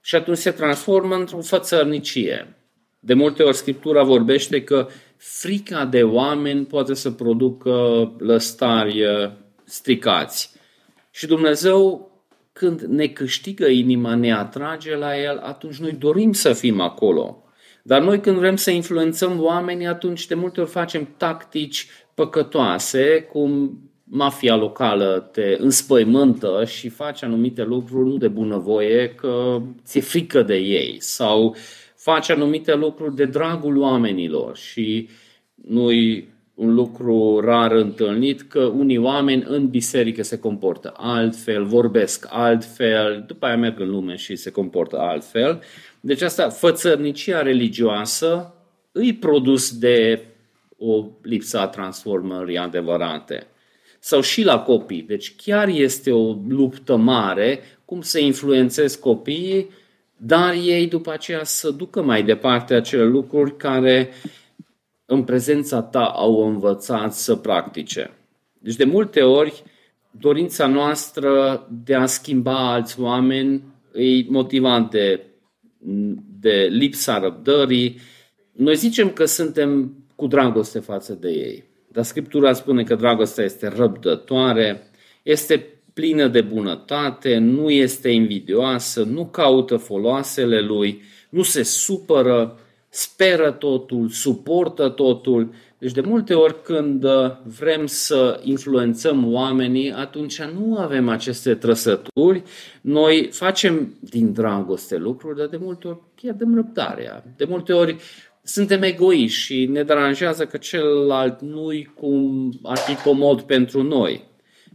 și atunci se transformă într-o fățărnicie. De multe ori Scriptura vorbește că frica de oameni poate să producă lăstari uh, stricați. Și Dumnezeu, când ne câștigă inima, ne atrage la El, atunci noi dorim să fim acolo. Dar noi când vrem să influențăm oamenii, atunci de multe ori facem tactici păcătoase, cum mafia locală te înspăimântă și face anumite lucruri nu de bunăvoie, că ți-e frică de ei sau face anumite lucruri de dragul oamenilor și nu-i un lucru rar întâlnit că unii oameni în biserică se comportă altfel, vorbesc altfel, după aia merg în lume și se comportă altfel. Deci asta, fățărnicia religioasă, îi produs de o lipsă a transformării adevărate. Sau și la copii. Deci chiar este o luptă mare cum să influențezi copiii, dar ei după aceea să ducă mai departe acele lucruri care în prezența ta au învățat să practice. Deci de multe ori dorința noastră de a schimba alți oameni e motivat de de lipsa răbdării. Noi zicem că suntem cu dragoste față de ei. Dar Scriptura spune că dragostea este răbdătoare, este plină de bunătate, nu este invidioasă, nu caută foloasele lui, nu se supără, speră totul, suportă totul. Deci de multe ori când uh, vrem să influențăm oamenii, atunci nu avem aceste trăsături. Noi facem din dragoste lucruri, dar de multe ori pierdem răbdarea. De multe ori suntem egoiști și ne deranjează că celălalt nu-i cum ar fi comod pentru noi.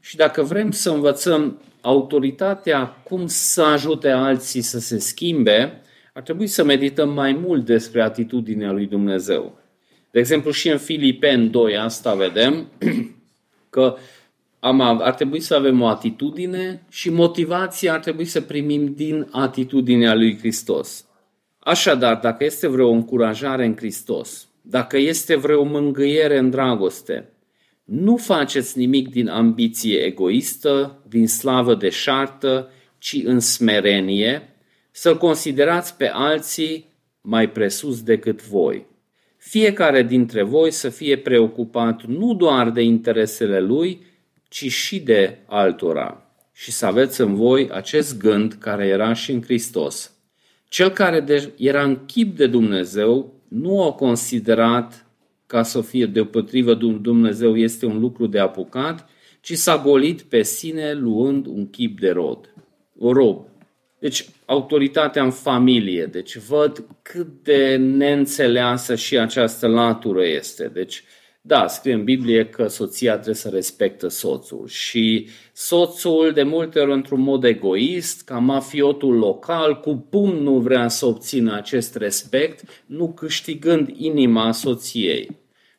Și dacă vrem să învățăm autoritatea cum să ajute alții să se schimbe, ar trebui să medităm mai mult despre atitudinea lui Dumnezeu. De exemplu, și în Filipen 2 asta vedem [CLEARS THROAT] că am, ar trebui să avem o atitudine și motivația ar trebui să primim din atitudinea lui Hristos. Așadar, dacă este vreo încurajare în Hristos, dacă este vreo mângâiere în dragoste, nu faceți nimic din ambiție egoistă, din slavă de șartă, ci în smerenie, să-L considerați pe alții mai presus decât voi. Fiecare dintre voi să fie preocupat nu doar de interesele lui, ci și de altora. Și să aveți în voi acest gând care era și în Hristos. Cel care era în chip de Dumnezeu nu a considerat ca să fie deopotrivă Dumnezeu este un lucru de apucat, ci s-a golit pe sine luând un chip de rod, o rob. Deci, autoritatea în familie. Deci, văd cât de neînțeleasă și această latură este. Deci, Da, scrie în Biblie că soția trebuie să respectă soțul și soțul de multe ori într-un mod egoist, ca mafiotul local, cu pumnul vrea să obțină acest respect, nu câștigând inima soției.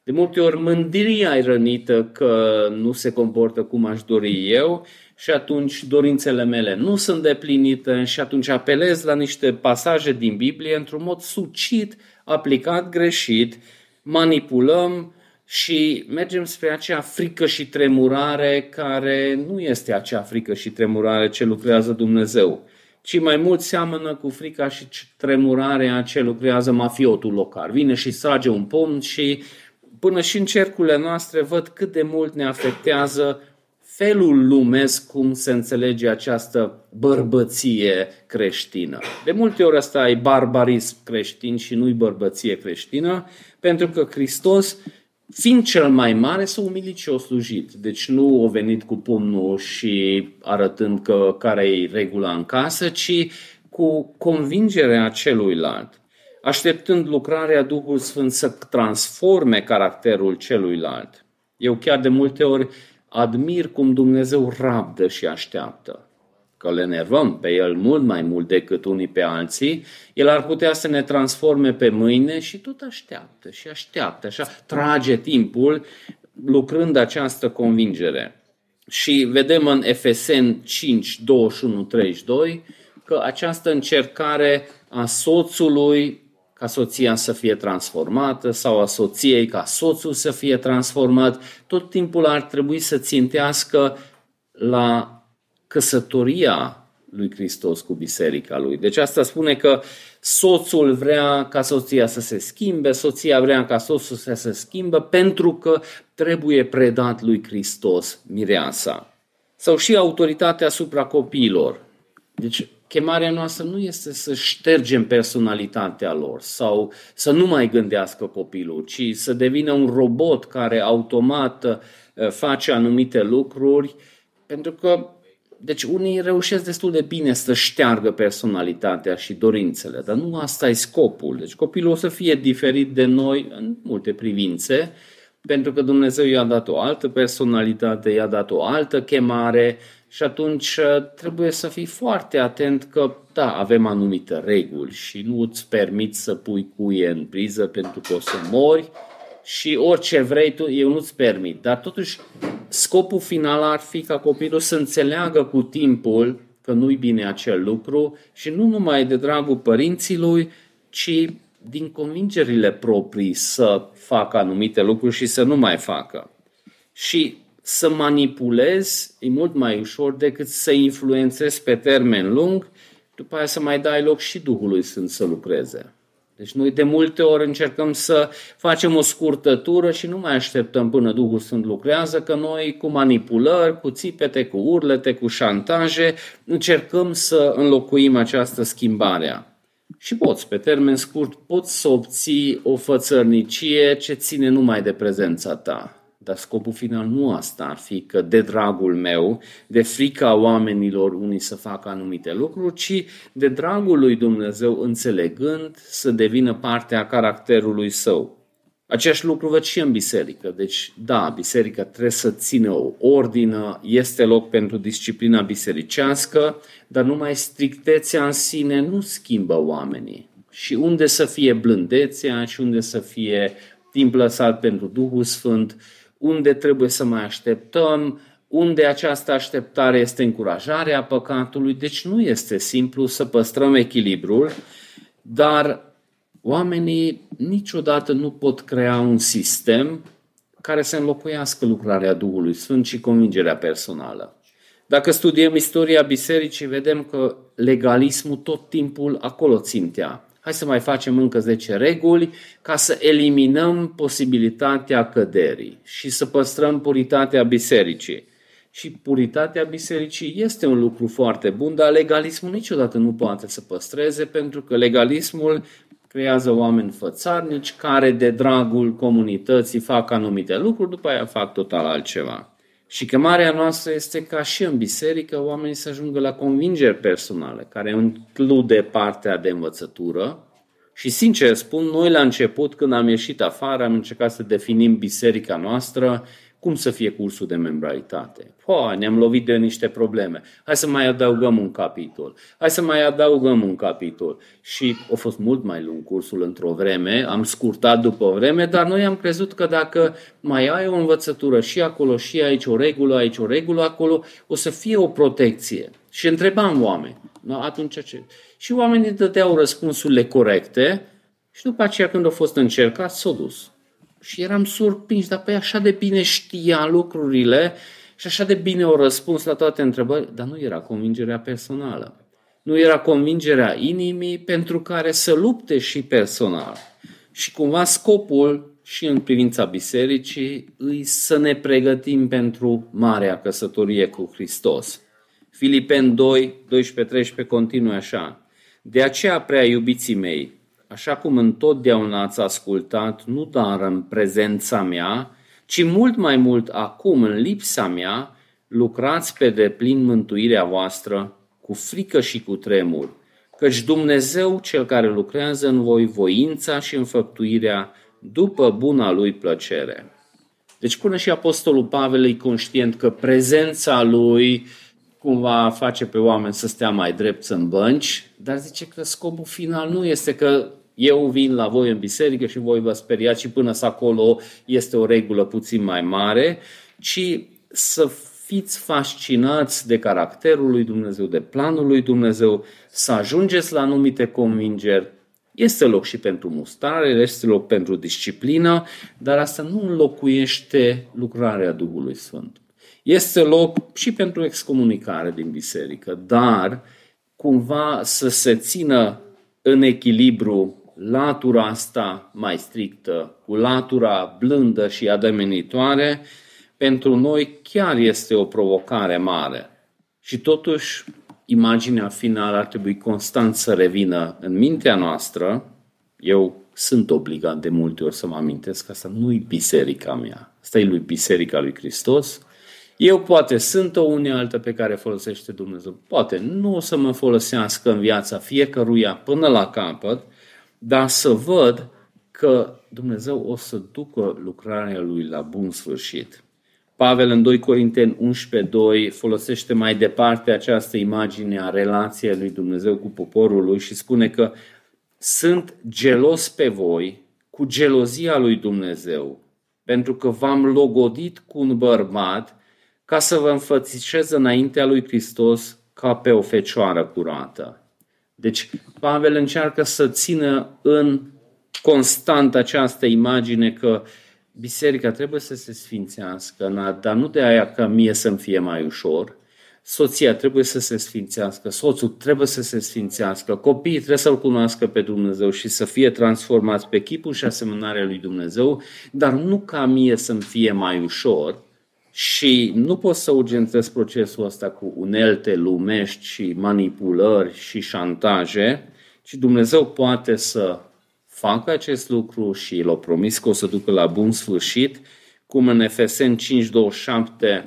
De multe ori mândria e rănită că nu se comportă cum aș dori eu și atunci dorințele mele nu sunt deplinite și atunci apelez la niște pasaje din Biblie într-un mod sucit, aplicat greșit, manipulăm și mergem spre acea frică și tremurare care nu este acea frică și tremurare ce lucrează Dumnezeu, ci mai mult seamănă cu frica și tremurarea ce lucrează mafiotul local. Vine și sage un pom și până și în cercurile noastre văd cât de mult ne afectează felul lumesc cum se înțelege această bărbăție creștină. De multe ori asta e barbarism creștin și nu-i bărbăție creștină, pentru că Hristos, fiind cel mai mare, s-a umilit și a slujit. Deci nu a venit cu pumnul și arătând că care e regula în casă, ci cu convingerea celuilalt așteptând lucrarea Duhului Sfânt să transforme caracterul celuilalt. Eu chiar de multe ori admir cum Dumnezeu rabdă și așteaptă. Că le nervăm pe El mult mai mult decât unii pe alții, El ar putea să ne transforme pe mâine și tot așteaptă și așteaptă, așa trage timpul lucrând această convingere. Și vedem în Efesen 5, 21, 32 că această încercare a soțului ca soția să fie transformată sau a soției ca soțul să fie transformat, tot timpul ar trebui să țintească la căsătoria lui Hristos cu biserica lui. Deci asta spune că soțul vrea ca soția să se schimbe, soția vrea ca soțul să se schimbe pentru că trebuie predat lui Hristos mireasa. Sau și autoritatea asupra copiilor. Deci chemarea noastră nu este să ștergem personalitatea lor sau să nu mai gândească copilul, ci să devină un robot care automat uh, face anumite lucruri, pentru că deci unii reușesc destul de bine să șteargă personalitatea și dorințele, dar nu asta e scopul. Deci copilul o să fie diferit de noi în multe privințe, pentru că Dumnezeu i-a dat o altă personalitate, i-a dat o altă chemare, și atunci uh, trebuie să fii foarte atent că, da, avem anumite reguli și nu îți permiți să pui cuie în priză pentru că o să mori și orice vrei tu, eu nu-ți permit. Dar totuși, scopul final ar fi ca copilul să înțeleagă cu timpul că nu-i bine acel lucru și nu numai de dragul părinților, ci din convingerile proprii să facă anumite lucruri și să nu mai facă. Și să manipulezi e mult mai ușor decât să influențezi pe termen lung, după aia să mai dai loc și Duhului Sfânt să lucreze. Deci noi de multe ori încercăm să facem o scurtătură și nu mai așteptăm până Duhul Sfânt lucrează, că noi cu manipulări, cu țipete, cu urlete, cu șantaje, încercăm să înlocuim această schimbare. Și poți, pe termen scurt, poți să obții o fățărnicie ce ține numai de prezența ta. Dar scopul final nu asta ar fi că de dragul meu, de frica oamenilor unii să facă anumite lucruri, ci de dragul lui Dumnezeu înțelegând să devină parte a caracterului său. Același lucru văd și în biserică. Deci, da, biserica trebuie să țină o ordină, este loc pentru disciplina bisericească, dar numai strictețea în sine nu schimbă oamenii. Și unde să fie blândețea și unde să fie timp lăsat pentru Duhul Sfânt, unde trebuie să mai așteptăm, unde această așteptare este încurajarea păcatului. Deci nu este simplu să păstrăm echilibrul, dar oamenii niciodată nu pot crea un sistem care să înlocuiască lucrarea Duhului Sfânt și convingerea personală. Dacă studiem istoria bisericii, vedem că legalismul tot timpul acolo țintea hai să mai facem încă 10 reguli ca să eliminăm posibilitatea căderii și să păstrăm puritatea bisericii. Și puritatea bisericii este un lucru foarte bun, dar legalismul niciodată nu poate să păstreze, pentru că legalismul creează oameni fățarnici care de dragul comunității fac anumite lucruri, după aia fac total altceva. Și chemarea noastră este ca și în biserică oamenii să ajungă la convingeri personale, care include partea de învățătură. Și sincer spun, noi la început, când am ieșit afară, am încercat să definim biserica noastră, cum să fie cursul de membralitate. Po, ne-am lovit de niște probleme. Hai să mai adăugăm un capitol. Hai să mai adăugăm un capitol. Și a fost mult mai lung cursul într-o vreme, am scurtat după o vreme, dar noi am crezut că dacă mai ai o învățătură și acolo și aici o regulă, aici o regulă, acolo, o să fie o protecție. Și întrebam oameni. No, atunci ce? Și oamenii dădeau răspunsurile corecte și după aceea când au fost încercat, s-au dus. Și eram surprins, dar pe așa de bine știa lucrurile și așa de bine au răspuns la toate întrebări, dar nu era convingerea personală. Nu era convingerea inimii pentru care să lupte și personal. Și cumva scopul și în privința bisericii îi să ne pregătim pentru marea căsătorie cu Hristos. Filipen 2, 12-13 continuă așa. De aceea, prea iubiții mei, așa cum întotdeauna ați ascultat, nu doar în prezența mea, ci mult mai mult acum, în lipsa mea, lucrați pe deplin mântuirea voastră cu frică și cu tremur, căci Dumnezeu, Cel care lucrează în voi voința și înfăptuirea după buna lui plăcere. Deci până și Apostolul Pavel e conștient că prezența lui cumva face pe oameni să stea mai drept în bănci, dar zice că scopul final nu este că eu vin la voi în biserică și voi vă speriați și până să acolo este o regulă puțin mai mare, ci să fiți fascinați de caracterul lui Dumnezeu, de planul lui Dumnezeu, să ajungeți la anumite convingeri. Este loc și pentru mustare, este loc pentru disciplină, dar asta nu înlocuiește lucrarea Duhului Sfânt. Este loc și pentru excomunicare din biserică, dar cumva să se țină în echilibru latura asta mai strictă, cu latura blândă și ademenitoare, pentru noi chiar este o provocare mare. Și totuși, imaginea finală ar trebui constant să revină în mintea noastră. Eu sunt obligat de multe ori să mă amintesc că asta nu e biserica mea. Asta e lui Biserica lui Hristos. Eu poate sunt o unealtă pe care folosește Dumnezeu. Poate nu o să mă folosească în viața fiecăruia până la capăt, dar să văd că Dumnezeu o să ducă lucrarea lui la bun sfârșit. Pavel în 2 Corinteni 11.2 folosește mai departe această imagine a relației lui Dumnezeu cu poporul lui și spune că sunt gelos pe voi cu gelozia lui Dumnezeu, pentru că v-am logodit cu un bărbat ca să vă înfățișez înaintea lui Hristos ca pe o fecioară curată. Deci Pavel încearcă să țină în constant această imagine că biserica trebuie să se sfințească, dar nu de aia că mie să-mi fie mai ușor. Soția trebuie să se sfințească, soțul trebuie să se sfințească, copiii trebuie să-L cunoască pe Dumnezeu și să fie transformați pe chipul și asemănarea lui Dumnezeu, dar nu ca mie să-mi fie mai ușor, și nu poți să urgentezi procesul ăsta cu unelte lumești și manipulări și șantaje, ci Dumnezeu poate să facă acest lucru și l-a promis că o să ducă la bun sfârșit, cum în Efesen 5.27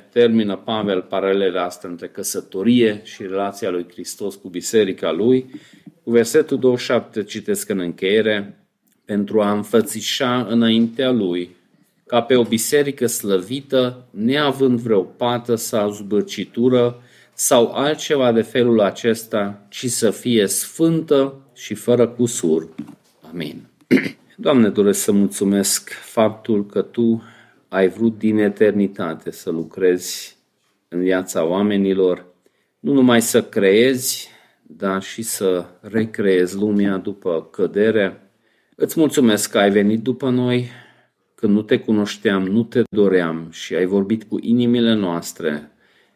termină Pavel paralela asta între căsătorie și relația lui Hristos cu biserica lui. Cu versetul 27 citesc în încheiere, pentru a înfățișa înaintea lui ca pe o biserică slăvită, neavând vreo pată sau zbârcitură sau altceva de felul acesta, ci să fie sfântă și fără cusur. Amin. [CLEARS THROAT] Doamne, doresc să mulțumesc faptul că Tu ai vrut din eternitate să lucrezi în viața oamenilor, nu numai să creezi, dar și să recreezi lumea după cădere. Îți mulțumesc că ai venit după noi, când nu te cunoșteam, nu te doream și ai vorbit cu inimile noastre,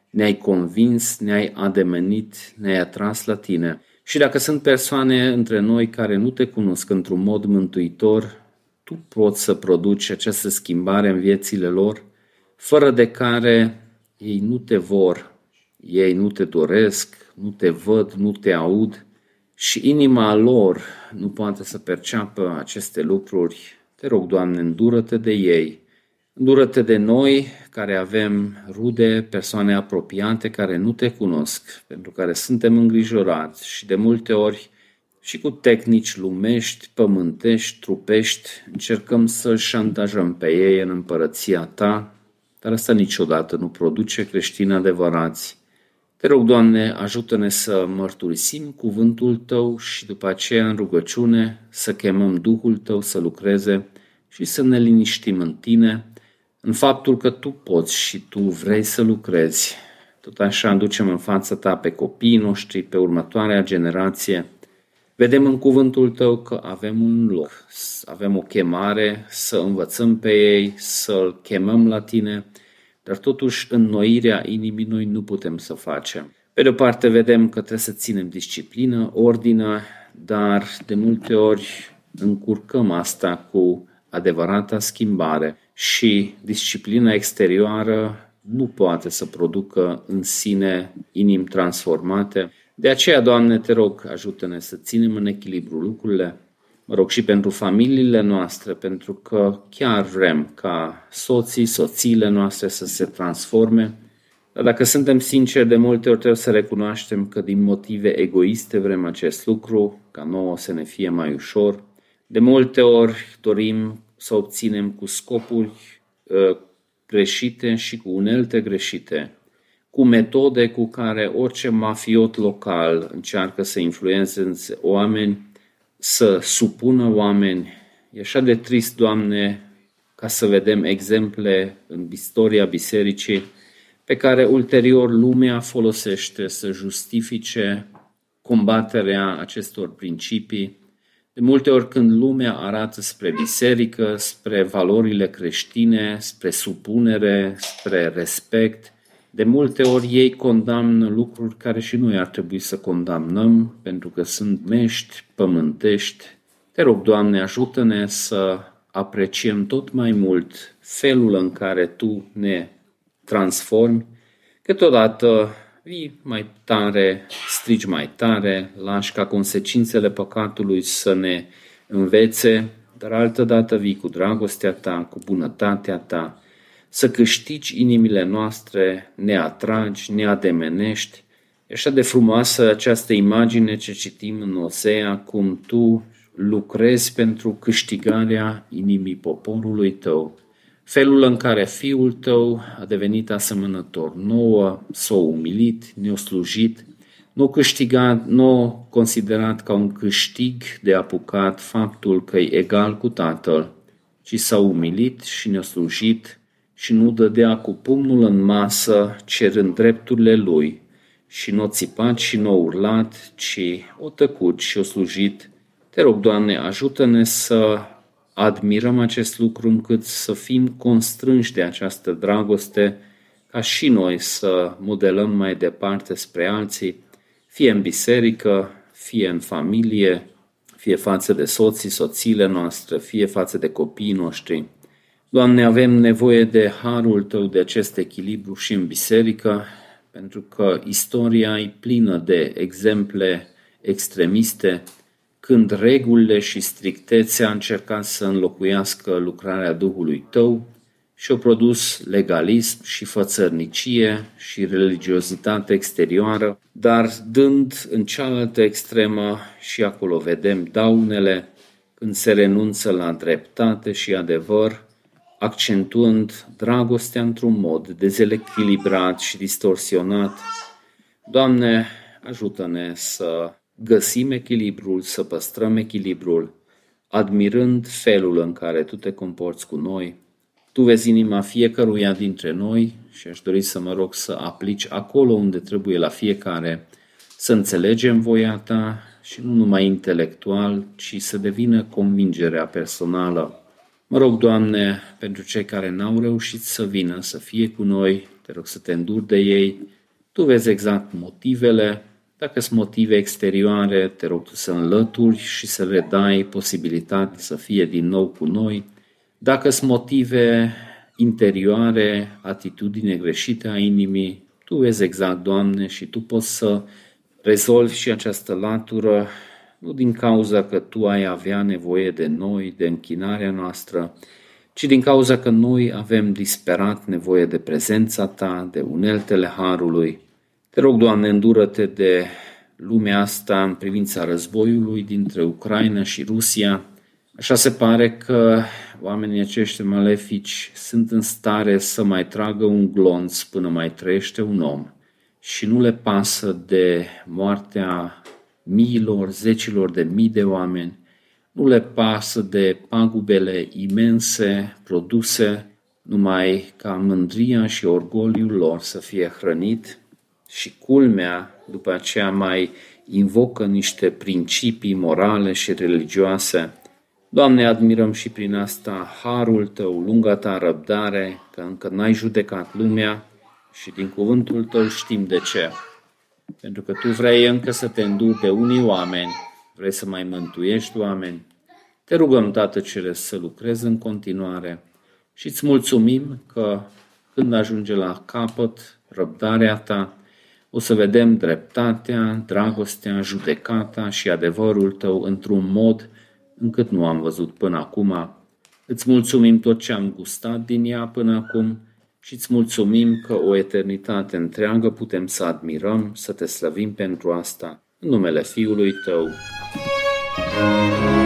ne-ai convins, ne-ai ademenit, ne-ai atras la tine. Și dacă sunt persoane între noi care nu te cunosc într-un mod mântuitor, tu poți să produci această schimbare în viețile lor, fără de care ei nu te vor, ei nu te doresc, nu te văd, nu te aud și inima lor nu poate să perceapă aceste lucruri te rog, Doamne, îndură-te de ei, îndură-te de noi care avem rude, persoane apropiate care nu te cunosc, pentru care suntem îngrijorați și de multe ori și cu tehnici lumești, pământești, trupești, încercăm să șantajăm pe ei în împărăția ta, dar asta niciodată nu produce creștini adevărați. Te rog, Doamne, ajută-ne să mărturisim cuvântul Tău și după aceea în rugăciune să chemăm Duhul Tău să lucreze și să ne liniștim în Tine, în faptul că Tu poți și Tu vrei să lucrezi. Tot așa aducem în fața Ta pe copiii noștri, pe următoarea generație. Vedem în cuvântul Tău că avem un loc, avem o chemare să învățăm pe ei, să-L chemăm la Tine, dar totuși înnoirea inimii noi nu putem să facem. Pe de o parte vedem că trebuie să ținem disciplină, ordine, dar de multe ori încurcăm asta cu adevărata schimbare și disciplina exterioară nu poate să producă în sine inimi transformate. De aceea, Doamne, te rog, ajută-ne să ținem în echilibru lucrurile, mă rog și pentru familiile noastre, pentru că chiar vrem ca soții, soțiile noastre să se transforme. Dar dacă suntem sinceri, de multe ori trebuie să recunoaștem că din motive egoiste vrem acest lucru, ca nouă să ne fie mai ușor. De multe ori dorim să obținem cu scopuri uh, greșite și cu unelte greșite, cu metode cu care orice mafiot local încearcă să influențeze oameni, să supună oameni. E așa de trist, Doamne, ca să vedem exemple în istoria bisericii pe care ulterior lumea folosește să justifice combaterea acestor principii de multe ori când lumea arată spre biserică, spre valorile creștine, spre supunere, spre respect, de multe ori ei condamnă lucruri care și noi ar trebui să condamnăm, pentru că sunt mești, pământești. Te rog, Doamne, ajută-ne să apreciem tot mai mult felul în care Tu ne transformi, câteodată vii mai tare, strigi mai tare, lași ca consecințele păcatului să ne învețe, dar altădată vii cu dragostea ta, cu bunătatea ta, să câștigi inimile noastre, ne atragi, ne ademenești. E așa de frumoasă această imagine ce citim în Osea, cum tu lucrezi pentru câștigarea inimii poporului tău felul în care fiul tău a devenit asemănător nouă, s-a umilit, ne-a slujit, nu câștigat, nu considerat ca un câștig de apucat faptul că e egal cu tatăl, ci s-a umilit și ne-a slujit și nu dădea cu pumnul în masă cerând drepturile lui și nu țipat și nu urlat, ci o tăcut și o slujit. Te rog, Doamne, ajută-ne să admirăm acest lucru încât să fim constrânși de această dragoste ca și noi să modelăm mai departe spre alții, fie în biserică, fie în familie, fie față de soții, soțiile noastre, fie față de copiii noștri. Doamne, avem nevoie de harul Tău, de acest echilibru și în biserică, pentru că istoria e plină de exemple extremiste când regulile și strictețea încercat să înlocuiască lucrarea Duhului tău și au produs legalism și fățărnicie și religiozitate exterioară, dar dând în cealaltă extremă și acolo vedem daunele când se renunță la dreptate și adevăr, accentuând dragostea într-un mod dezechilibrat și distorsionat. Doamne, ajută-ne să găsim echilibrul, să păstrăm echilibrul, admirând felul în care tu te comporți cu noi. Tu vezi inima fiecăruia dintre noi și aș dori să mă rog să aplici acolo unde trebuie la fiecare, să înțelegem voia ta și nu numai intelectual, ci să devină convingerea personală. Mă rog, Doamne, pentru cei care n-au reușit să vină, să fie cu noi, te rog să te înduri de ei. Tu vezi exact motivele, dacă sunt motive exterioare, te rog tu să înlături și să le dai posibilitatea să fie din nou cu noi. Dacă sunt motive interioare, atitudine greșite a inimii, tu vezi exact, Doamne, și tu poți să rezolvi și această latură, nu din cauza că tu ai avea nevoie de noi, de închinarea noastră, ci din cauza că noi avem disperat nevoie de prezența ta, de uneltele harului, te rog, Doamne, îndură-te de lumea asta în privința războiului dintre Ucraina și Rusia. Așa se pare că oamenii acești malefici sunt în stare să mai tragă un glonț până mai trăiește un om și nu le pasă de moartea miilor, zecilor de mii de oameni, nu le pasă de pagubele imense produse numai ca mândria și orgoliul lor să fie hrănit și culmea după aceea mai invocă niște principii morale și religioase. Doamne, admirăm și prin asta harul Tău, lunga Ta răbdare, că încă n-ai judecat lumea și din cuvântul Tău știm de ce. Pentru că Tu vrei încă să te îndui pe unii oameni, vrei să mai mântuiești oameni. Te rugăm, Tată Ceresc, să lucrezi în continuare și îți mulțumim că când ajunge la capăt răbdarea Ta, o să vedem dreptatea, dragostea, judecata și adevărul tău într-un mod încât nu am văzut până acum. Îți mulțumim tot ce am gustat din ea până acum și îți mulțumim că o eternitate întreagă putem să admirăm, să te slăvim pentru asta. În numele Fiului tău. Amin.